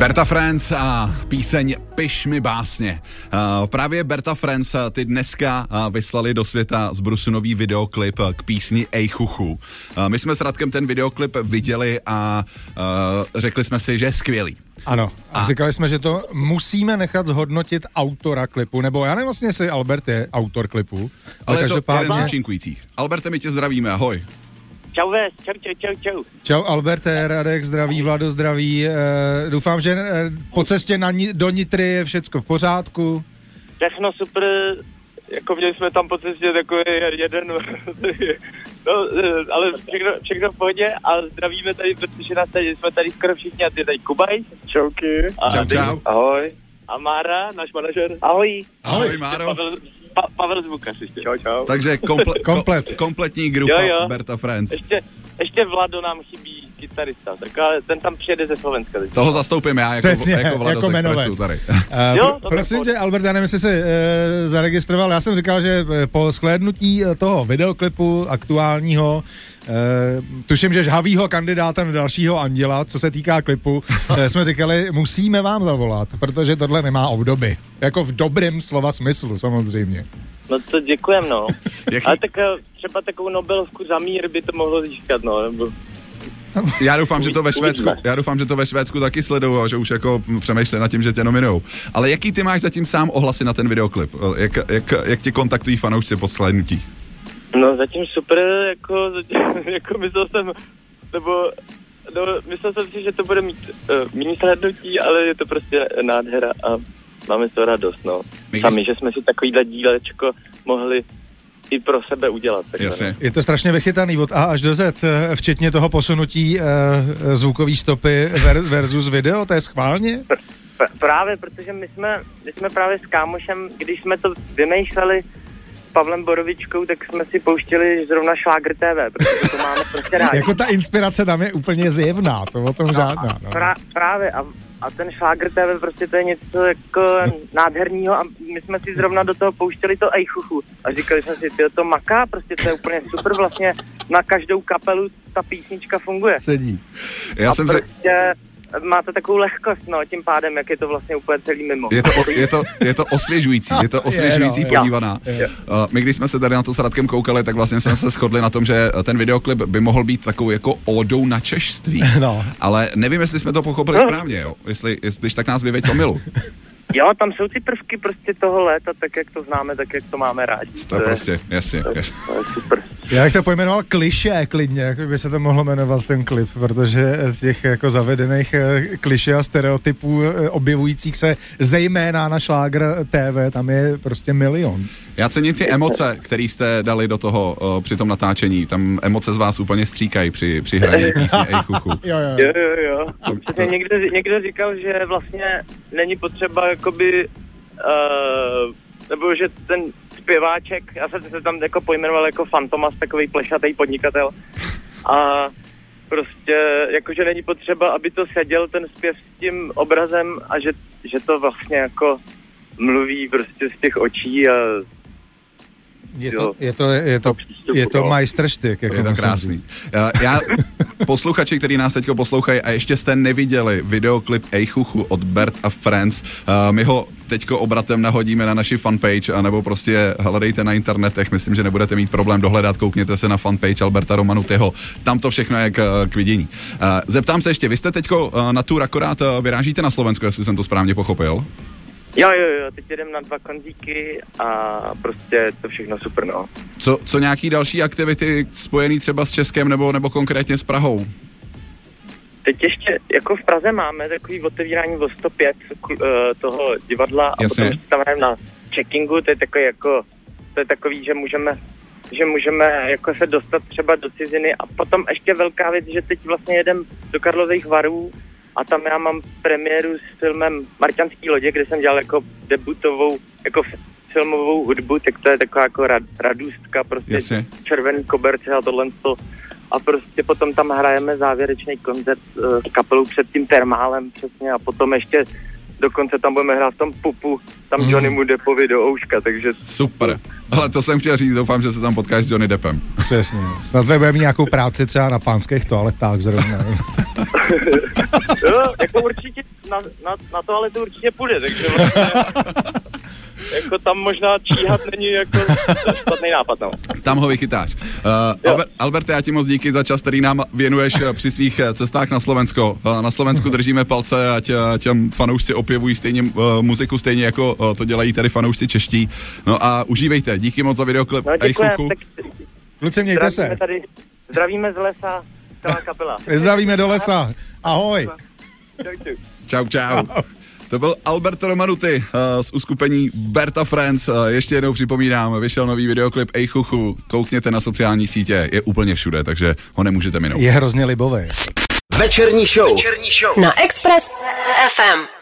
Berta Friends a píseň Piš mi básně. Právě Berta Friends ty dneska vyslali do světa z Brusu nový videoklip k písni Ej chuchu. My jsme s Radkem ten videoklip viděli a řekli jsme si, že je skvělý. Ano, a říkali jsme, že to musíme nechat zhodnotit autora klipu, nebo já nevím vlastně, jestli Albert je autor klipu, Ale je to jeden z účinkujících. Alberte, my tě zdravíme, ahoj. Čau Ves, čau, čau, čau, čau. Čau Alberte, Radek zdraví, Vlado zdraví. E, doufám, že e, po cestě na, do Nitry je všecko v pořádku. Všechno super, jako měli jsme tam po cestě takový jeden, no, ale všechno, všechno v pohodě a zdravíme tady, protože nás tady, jsme tady skoro všichni a ty tady Kubaj. Čauky. A čau, čau. Ahoj. A Mára, náš manažer. Ahoj. Ahoj, Máro. Pavel, pa, Pavel Zvukař ještě. Čau, čau. Takže komple, Komplet. kompletní grupa Jo, jo. Berta Friends. Ještě, ještě Vlado nám chybí kytarista, tak ale ten tam přijede ze Slovenska. teď. Toho zastoupím já jako, Přesně, jako Vlado jako z Expressu jmenovec. tady. Uh, Jo, pro, to prosím tě, Albert, já nevím, jestli se uh, zaregistroval, já jsem říkal, že eh, po shlédnutí eh, toho videoklipu aktuálního, uh, tuším, že žhavýho kandidáta na dalšího anděla, co se týká klipu, uh, jsme říkali, musíme vám zavolat, protože tohle nemá obdoby. Jako v dobrém slova smyslu, samozřejmě. No to děkujem, no. Jaký- Ale tak eh, třeba takovou Nobelovku za mír by to mohlo získat, no. Nebo... Já doufám, že to ve Švédsku, já doufám, že to ve Švédsku taky sledují a že už jako přemýšlí nad tím, že tě nominujou. Ale jaký ty máš zatím sám ohlasy na ten videoklip? Jak, jak, jak tě kontaktují fanoušci po shlédnutí? No zatím super, jako, zatím, jako myslel jsem, nebo no, myslel jsem si, že to bude mít uh, méně slednutí, ale je to prostě nádhera a máme toho radost, no. My Sami, že jsme si takovýhle dílečko mohli i pro sebe udělat. takhle, Jasně. Je to strašně vychytaný od A až do Z, eh, včetně toho posunutí uh, zvukové stopy ver, versus video, to je schválně? no. P- právě, protože my jsme, my jsme právě s kámošem, když jsme to vymýšleli Pavlem Borovičkou, tak jsme si pouštěli zrovna Šlágr TV, protože to máme prostě rádi. Jako ta inspirace tam je úplně zjevná, to o tom žádná. No. Pra, právě a, a ten Šlágr TV prostě to je něco jako nádherného a my jsme si zrovna do toho pouštěli to ejchuchu a říkali jsme si, ty to maká, prostě to je úplně super vlastně na každou kapelu ta písnička funguje. Sedí. Já a jsem se, prostě máte takovou lehkost, no, tím pádem, jak je to vlastně úplně celý mimo. je to, je, to, je to osvěžující, je to osvěžující Je, no, je. podívaná. Uh, My, když jsme se tady na to s Radkem koukali, tak vlastně jsme se shodli na tom, že ten videoklip by mohl být takovou jako ódou na češství. No. Ale nevím, jestli jsme to pochopili správně, jo. Jestli, jestli když tak nás vyveď co milu. Jo, tam jsou ty prvky prostě toho léta, tak jak to známe, tak jak to máme rádi. To je prostě, jasně. to, jasně. to je super. Já bych to pojmenoval kliše klidně, jak by se to mohlo jmenovat ten klip, protože těch jako zavedených eh, kliše a stereotypů eh, objevujících se zejména na šlágr TV, tam je prostě milion. Já cením ty emoce, které jste dali do toho uh, při tom natáčení. Tam emoce z vás úplně stříkají při, při hraní písně Ej chuchu. Jo, jo. Jo, jo. To- Přesně někdo, někdo říkal, že vlastně není potřeba jakoby, uh, nebo že ten zpěváček, já jsem se tam jako pojmenoval jako Fantomas, takový plešatý podnikatel. A prostě jakože není potřeba, aby to seděl ten zpěv s tím obrazem a že, že to vlastně jako mluví prostě z těch očí a Je to, je to, je to, je to majstrštyk. Jako Je to krásný. říct. Já, já posluchači, kteří nás teď poslouchají a ještě jste neviděli videoklip Ej chuchu od Bert a Friends, uh, my ho teďko obratem nahodíme na naši fanpage, anebo prostě hledejte na internetech, myslím, že nebudete mít problém dohledat, koukněte se na fanpage Alberta Romanutyho, tam to všechno je k, k vidění. Uh, zeptám se ještě, vy jste teďko uh, na tour akorát uh, vyrážíte na Slovensko, jestli jsem to správně pochopil? Jo, jo, jo, teď jedem na dva konzíky a prostě to všechno super, no. Co, co nějaký další aktivity spojený třeba s Českem nebo, nebo konkrétně s Prahou? Teď ještě, jako v Praze máme takový otevírání o 105 kl- eh, toho divadla a Jasně. potom tam hrajeme na checkingu, to je takový jako, to je takový, že můžeme že můžeme jako se dostat třeba do ciziny a potom ještě velká věc, že teď vlastně jedem do Karlových varů a tam já mám premiéru s filmem Marťanský lodě, kde jsem dělal jako debutovou, jako filmovou hudbu, tak to je taková jako rad, radůstka, prostě Jasně. červený koberce a tohle to. A prostě potom tam hrajeme závěrečný koncert uh, s kapelou před tím termálem přesně a potom ještě dokonce tam budeme hrát v tom pupu, tam Mm. Johnny mu Deppovi do ouška, takže Super. Ale to jsem chtěl říct, doufám, že se tam potkáš s Johnny Deppem. Přesně. Snad bude mít nějakou práci třeba na pánských toaletách zrovna. jo, jako určitě na, na, na to ale to určitě půjde, takže vlastně, jako tam možná číhat není jako špatný nápad, no. Tam ho vychytáš. Uh, Albert, Alberte, já ti moc díky za čas, který nám věnuješ eh, při svých eh, cestách na Slovensko. Uh, na Slovensku držíme palce, ať těm fanoušci opěvují stejně uh, muziku stejně jako uh, to dělají tady fanoušci čeští. No a užívejte. Díky moc za videoklip. No chuchu. tak Kluci, mějte se. tady, zdravíme z lesa, celá kapela. Vyzdravíme do lesa. Ahoj. Čau, čau. To byl Alberto Romanuty uh, z uskupení Berta Friends. Uh, ještě jednou připomínám, vyšel nový videoklip Ej chuchu. Koukněte na sociální sítě, je úplně všude, takže ho nemůžete minout. Je hrozně libový. Večerní show. Večerní show. Na Express FM.